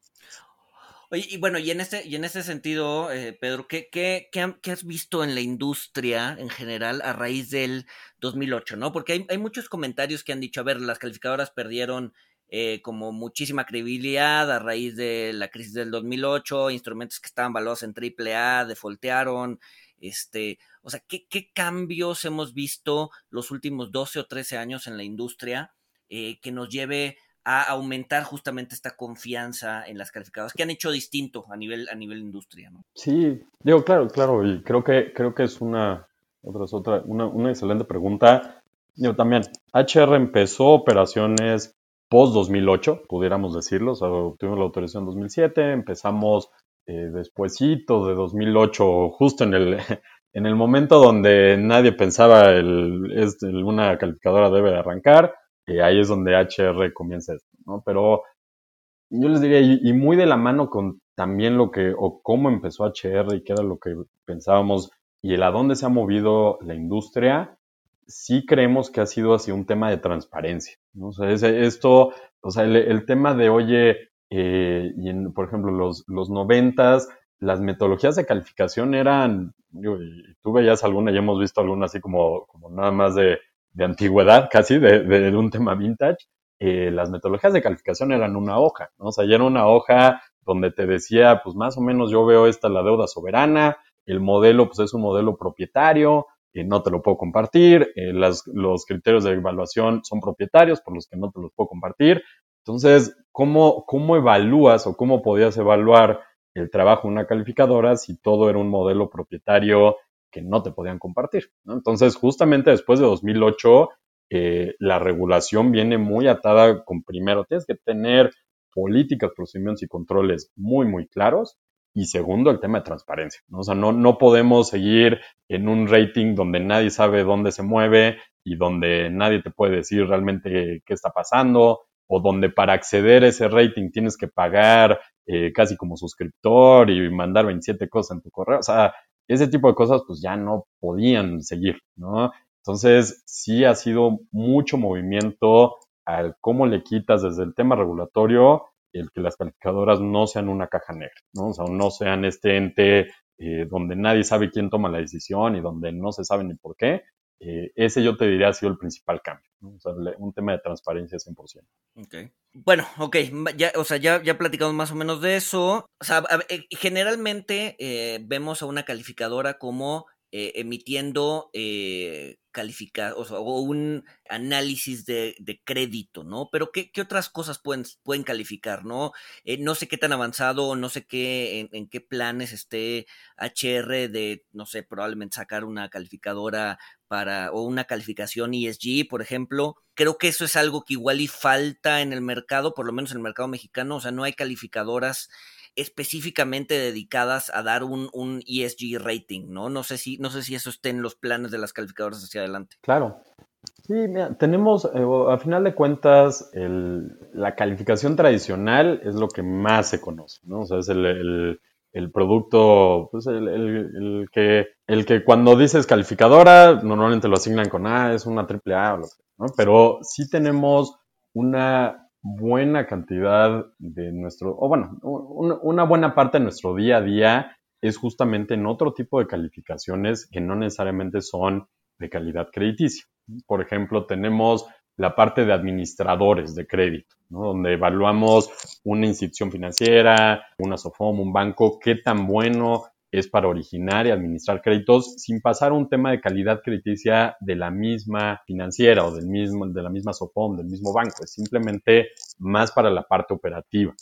[SPEAKER 2] Y bueno, y en ese, y en ese sentido, eh, Pedro, ¿qué, qué, qué, has visto en la industria en general a raíz del 2008, no? Porque hay, hay muchos comentarios que han dicho, a ver, las calificadoras perdieron eh, como muchísima credibilidad a raíz de la crisis del 2008, instrumentos que estaban valorados en AAA defoltearon, este, o sea, ¿qué, ¿qué, cambios hemos visto los últimos 12 o 13 años en la industria eh, que nos lleve a aumentar justamente esta confianza en las calificadoras que han hecho distinto a nivel a nivel industria, ¿no?
[SPEAKER 4] Sí, digo, claro, claro, y creo que creo que es una otra otra una, una excelente pregunta. Yo también HR empezó operaciones post 2008, pudiéramos decirlo, o obtuvimos la autorización en 2007, empezamos eh, despuesito de 2008, justo en el en el momento donde nadie pensaba el, es, una calificadora debe de arrancar y ahí es donde HR comienza esto, ¿no? Pero yo les diría, y, muy de la mano con también lo que, o cómo empezó HR y qué era lo que pensábamos, y el a dónde se ha movido la industria, sí creemos que ha sido así un tema de transparencia, ¿no? O sea, esto, o sea, el, tema de, oye, eh, y en, por ejemplo, los, los noventas, las metodologías de calificación eran, yo, tú veías alguna, ya hemos visto alguna así como, como nada más de de antigüedad casi, de, un tema vintage, eh, las metodologías de calificación eran una hoja, ¿no? O sea, ya era una hoja donde te decía, pues más o menos yo veo esta la deuda soberana, el modelo pues es un modelo propietario, eh, no te lo puedo compartir, eh, los criterios de evaluación son propietarios por los que no te los puedo compartir. Entonces, ¿cómo, cómo evalúas o cómo podías evaluar el trabajo de una calificadora si todo era un modelo propietario que no te podían compartir. Entonces, justamente después de 2008, eh, la regulación viene muy atada con primero, tienes que tener políticas, procedimientos y controles muy, muy claros. Y segundo, el tema de transparencia. ¿no? O sea, no, no podemos seguir en un rating donde nadie sabe dónde se mueve y donde nadie te puede decir realmente qué está pasando, o donde para acceder a ese rating tienes que pagar eh, casi como suscriptor y mandar 27 cosas en tu correo. O sea, ese tipo de cosas pues ya no podían seguir, ¿no? Entonces, sí ha sido mucho movimiento al cómo le quitas desde el tema regulatorio el que las calificadoras no sean una caja negra, ¿no? O sea, no sean este ente eh, donde nadie sabe quién toma la decisión y donde no se sabe ni por qué, eh, ese yo te diría ha sido el principal cambio, o sea, un tema de transparencia 100%.
[SPEAKER 2] Okay. Bueno, ok, ya, o sea, ya, ya platicamos más o menos de eso. O sea, eh, generalmente vemos a una calificadora como emitiendo o, sea, o un análisis de, crédito, ¿no? Pero ¿qué, otras cosas pueden, pueden calificar, ¿no? Eh, no sé qué tan avanzado, no sé qué, en, qué planes esté HR de, no sé, probablemente sacar una calificadora para, o una calificación ESG, por ejemplo. Creo que eso es algo que igual y falta en el mercado, por lo menos en el mercado mexicano, o sea, no hay calificadoras específicamente dedicadas a dar un, un, ESG rating, ¿no? No sé si, no sé si eso esté en los planes de las calificadoras hacia adelante.
[SPEAKER 4] Claro. Sí, mira, tenemos, eh, a final de cuentas, el, la calificación tradicional es lo que más se conoce, ¿no? O sea, es el, el, producto, pues el, que, el que cuando dices calificadora, normalmente lo asignan con A, es una triple A o lo que ¿no? Pero sí tenemos una buena cantidad de nuestro, o bueno, una buena parte de nuestro día a día es justamente en otro tipo de calificaciones que no necesariamente son de calidad crediticia. Por ejemplo, tenemos la parte de administradores de crédito, donde evaluamos una institución financiera, una SOFOM, un banco, qué tan bueno es para originar y administrar créditos sin pasar un tema de calidad crediticia de la misma financiera o del mismo, de la misma SOPOM, del mismo banco. Es simplemente más para la parte operativa.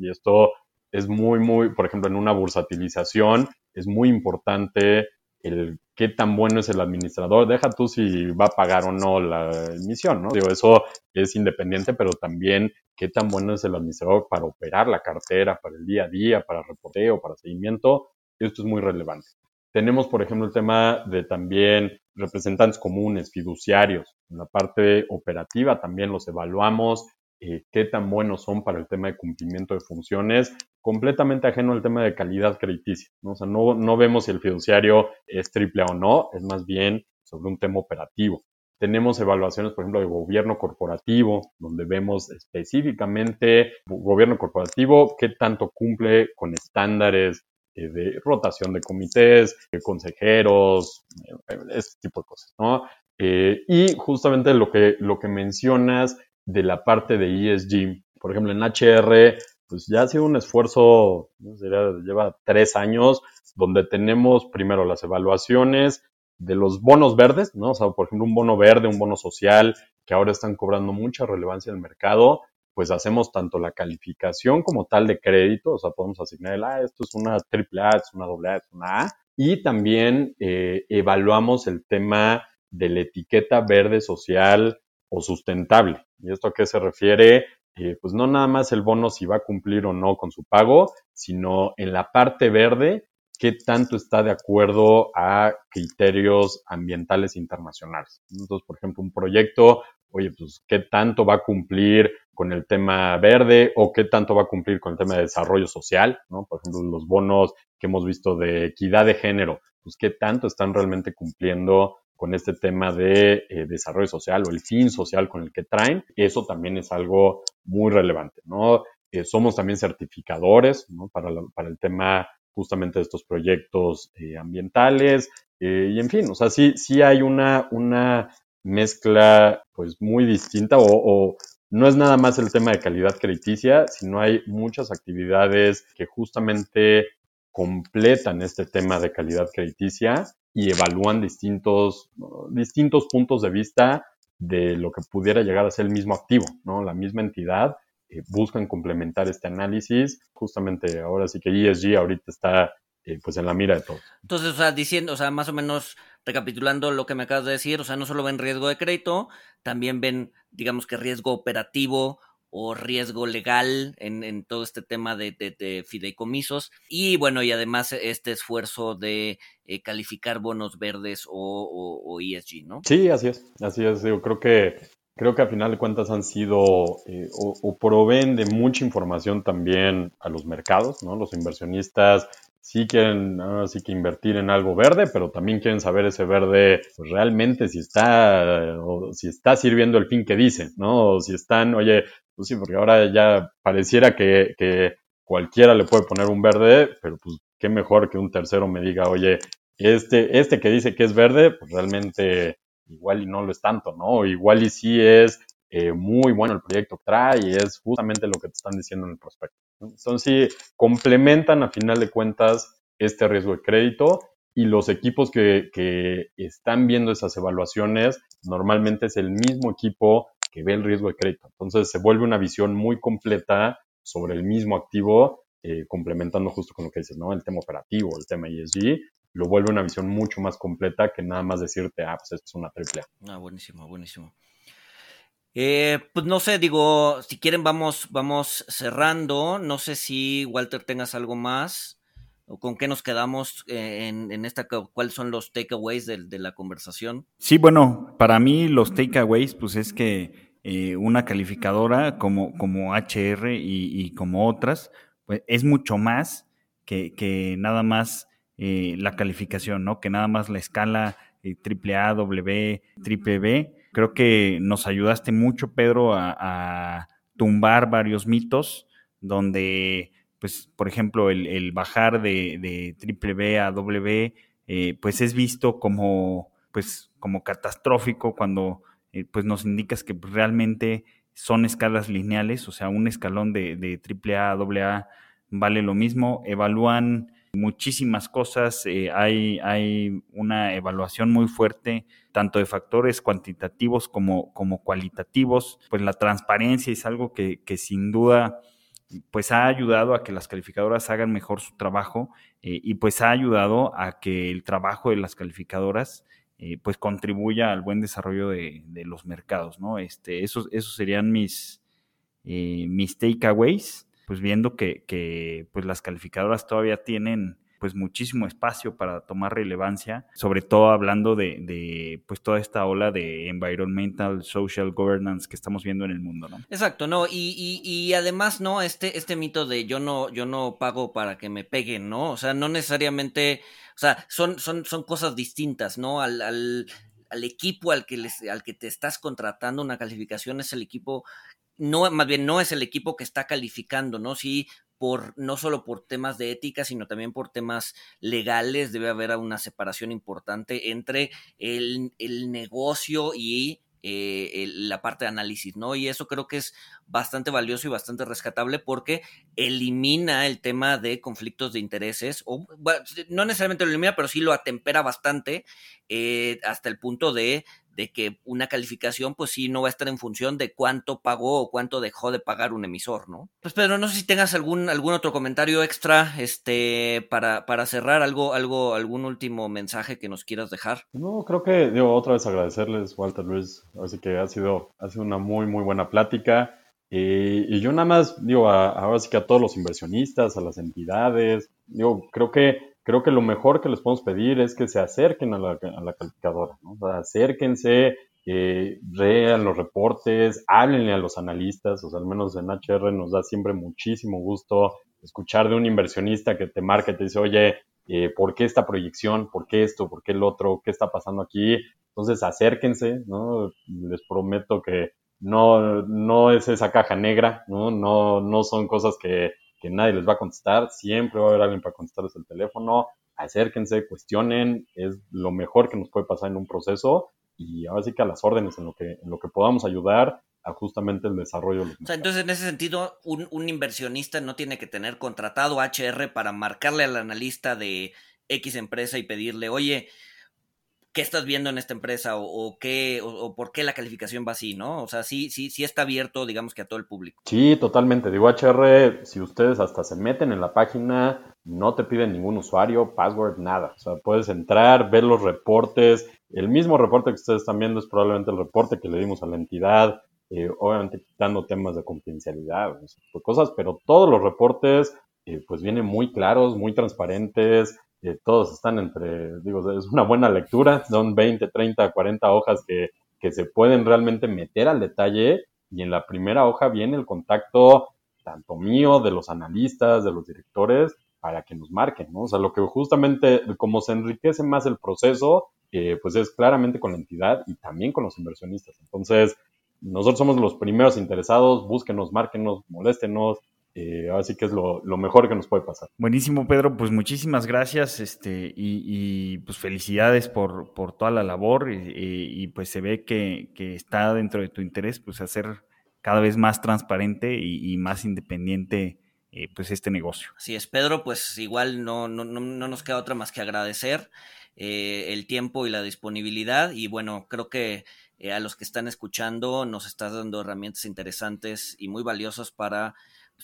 [SPEAKER 4] Y esto es muy, muy, por ejemplo, en una bursatilización es muy importante el qué tan bueno es el administrador. Deja tú si va a pagar o no la emisión, ¿no? Digo, eso es independiente, pero también qué tan bueno es el administrador para operar la cartera, para el día a día, para reporteo, para seguimiento esto es muy relevante. Tenemos, por ejemplo, el tema de también representantes comunes, fiduciarios. En la parte operativa también los evaluamos, eh, qué tan buenos son para el tema de cumplimiento de funciones, completamente ajeno al tema de calidad crediticia. ¿no? O sea, no, no vemos si el fiduciario es triple o no, es más bien sobre un tema operativo. Tenemos evaluaciones, por ejemplo, de gobierno corporativo, donde vemos específicamente gobierno corporativo, qué tanto cumple con estándares eh, de rotación de comités, de consejeros, eh, ese tipo de cosas, ¿no? Eh, y justamente lo que, lo que mencionas de la parte de ESG, por ejemplo, en HR, pues ya ha sido un esfuerzo, lleva tres años, donde tenemos primero las evaluaciones de los bonos verdes, ¿no? O sea, por ejemplo, un bono verde, un bono social, que ahora están cobrando mucha relevancia en el mercado, pues hacemos tanto la calificación como tal de crédito, o sea, podemos asignar el, ah, esto es una triple A, es una doble A, es una A, y también eh, evaluamos el tema de la etiqueta verde social o sustentable. ¿Y esto a qué se refiere? Eh, pues no nada más el bono si va a cumplir o no con su pago, sino en la parte verde, qué tanto está de acuerdo a criterios ambientales internacionales. Entonces, por ejemplo, un proyecto, oye, pues qué tanto va a cumplir con el tema verde o qué tanto va a cumplir con el tema de desarrollo social, ¿no? Por ejemplo, los bonos que hemos visto de equidad de género, pues qué tanto están realmente cumpliendo con este tema de eh, desarrollo social o el fin social con el que traen, eso también es algo muy relevante, ¿no? Eh, somos también certificadores, ¿no? Para, para, el tema justamente de estos proyectos eh, ambientales, y en fin, o sea, sí, sí hay una, una mezcla pues muy distinta o no es nada más el tema de calidad crediticia, sino hay muchas actividades que justamente completan este tema de calidad crediticia y evalúan distintos, distintos puntos de vista de lo que pudiera llegar a ser el mismo activo, ¿no? La misma entidad eh, buscan complementar este análisis. Justamente ahora sí que ESG ahorita está eh, pues en la mira de todo.
[SPEAKER 2] Entonces, o sea, diciendo, o sea, más o menos recapitulando lo que me acabas de decir, o sea, no solo ven riesgo de crédito, también ven, digamos que riesgo operativo o riesgo legal en, todo este tema de, fideicomisos y bueno, y además este esfuerzo de eh, calificar bonos verdes o, ESG, ¿no?
[SPEAKER 4] Sí, así es, así es, yo creo que creo que a final de cuentas han sido eh, o, proveen de mucha información también a los mercados, ¿no? Los inversionistas sí quieren sí que invertir en algo verde, pero también quieren saber ese verde pues, realmente si está o si está sirviendo el fin que dicen, ¿no? O si están, oye, pues sí, porque ahora ya pareciera que, que cualquiera le puede poner un verde, pero pues qué mejor que un tercero me diga, oye, este, este que dice que es verde, pues realmente igual y no lo es tanto, ¿no? Igual y sí es eh, muy bueno el proyecto que trae y es justamente lo que te están diciendo en el prospecto. Entonces, sí, complementan a final de cuentas este riesgo de crédito y los equipos que, que, están viendo esas evaluaciones normalmente es el mismo equipo que ve el riesgo de crédito. Entonces, se vuelve una visión muy completa sobre el mismo activo, eh, complementando justo con lo que dices, ¿no? El tema operativo, el tema ESG, lo vuelve una visión mucho más completa que nada más decirte, ah, pues esto es una triple
[SPEAKER 2] Ah, buenísimo, buenísimo. Eh, pues no sé, digo, si quieren vamos, vamos cerrando. No sé si Walter tengas algo más o con qué nos quedamos eh, en, esta, cuáles son los takeaways de, la conversación.
[SPEAKER 1] Sí, bueno, para mí los takeaways, pues es que eh, una calificadora como, como HR y, como otras, pues es mucho más que, que nada más eh, la calificación, ¿no? Que nada más la escala AAA, W, triple B. Creo que nos ayudaste mucho, Pedro, a, tumbar varios mitos donde, pues, por ejemplo, el, bajar de, triple B a W, eh, pues es visto como, pues, como catastrófico cuando, eh, pues, nos indicas que realmente son escalas lineales, o sea, un escalón de, de AAA a AA vale lo mismo. Evalúan muchísimas cosas, eh, hay, hay una evaluación muy fuerte tanto de factores cuantitativos como, como cualitativos, pues la transparencia es algo que, sin duda pues ha ayudado a que las calificadoras hagan mejor su trabajo eh, y pues ha ayudado a que el trabajo de las calificadoras eh, pues contribuya al buen desarrollo de, los mercados, ¿no? Este, esos, esos serían mis, mis takeaways pues viendo que, pues las calificadoras todavía tienen pues muchísimo espacio para tomar relevancia, sobre todo hablando de, pues toda esta ola de environmental, social governance que estamos viendo en el mundo, ¿no?
[SPEAKER 2] Exacto, no, y, y, además, ¿no? Este, este mito de yo no, yo no pago para que me peguen, ¿no? O sea, no necesariamente, o sea, son, son, son cosas distintas, ¿no? Al, al, equipo al que, les, al que te estás contratando una calificación es el equipo no, más bien no es el equipo que está calificando, ¿no? Sí, no solo por temas de ética, sino también por temas legales, debe haber una separación importante entre el, el negocio y eh, la parte de análisis, ¿no? Y eso creo que es bastante valioso y bastante rescatable porque elimina el tema de conflictos de intereses, o no necesariamente lo elimina, pero sí lo atempera bastante eh, hasta el punto de de que una calificación pues sí no va a estar en función de cuánto pagó o cuánto dejó de pagar un emisor, ¿no? Pues Pedro, no sé si tengas algún, algún otro comentario extra este, para, para cerrar, algo, algo, algún último mensaje que nos quieras dejar.
[SPEAKER 4] No, creo que, digo, otra vez agradecerles, Walter Luis, así que ha sido, ha sido una muy, muy buena plática. Eh, y yo nada más, digo, ahora sí que a todos los inversionistas, a las entidades, digo, creo que creo que lo mejor que les podemos pedir es que se acerquen a la, calificadora, ¿no? O sea, acérquense, eh, vean los reportes, háblenle a los analistas, o sea, al menos en HR nos da siempre muchísimo gusto escuchar de un inversionista que te marca y te dice, oye, eh, ¿por qué esta proyección? ¿Por qué esto? ¿Por qué el otro? ¿Qué está pasando aquí? Entonces, acérquense, ¿no? Les prometo que no, no es esa caja negra, ¿no? No, no son cosas que que nadie les va a contestar, siempre va a haber alguien para contestarles el teléfono, acérquense, cuestionen, es lo mejor que nos puede pasar en un proceso y ahora sí que a las órdenes en lo que, en lo que podamos ayudar a justamente el desarrollo de los
[SPEAKER 2] o sea, entonces en ese sentido, un, un, inversionista no tiene que tener contratado HR para marcarle al analista de X empresa y pedirle, oye, qué estás viendo en esta empresa o, qué o, por qué la calificación va así, ¿no? O sea, sí, sí, sí está abierto, digamos que a todo el público.
[SPEAKER 4] Sí, totalmente. Digo, HR, si ustedes hasta se meten en la página, no te piden ningún usuario, password, nada. O sea, puedes entrar, ver los reportes. El mismo reporte que ustedes están viendo es probablemente el reporte que le dimos a la entidad eh, obviamente quitando temas de confidencialidad, cosas, pero todos los reportes eh, pues vienen muy claros, muy transparentes, eh, todos están entre, digo, es una buena lectura, son 20, 30, 40 hojas que, que se pueden realmente meter al detalle y en la primera hoja viene el contacto tanto mío, de los analistas, de los directores, para que nos marquen, ¿no? O sea, lo que justamente, como se enriquece más el proceso, eh, pues es claramente con la entidad y también con los inversionistas. Entonces, nosotros somos los primeros interesados, búsquenos, márquenos, moléstenos, eh, así que es lo, mejor que nos puede pasar.
[SPEAKER 1] Buenísimo, Pedro, pues muchísimas gracias este, y, pues felicidades por, por, toda la labor y, pues se ve que, que, está dentro de tu interés pues hacer cada vez más transparente y, más independiente eh, pues este negocio.
[SPEAKER 2] Así es, Pedro, pues igual no, no, no, nos queda otra más que agradecer eh, el tiempo y la disponibilidad y bueno, creo que a los que están escuchando nos estás dando herramientas interesantes y muy valiosas para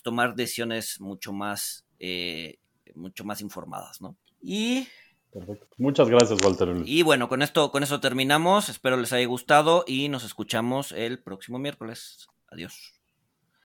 [SPEAKER 2] tomar decisiones mucho más, eh, mucho más informadas, ¿no? Y
[SPEAKER 4] Perfecto. Muchas gracias, Walter.
[SPEAKER 2] Y bueno, con esto, con eso terminamos. Espero les haya gustado y nos escuchamos el próximo miércoles. Adiós.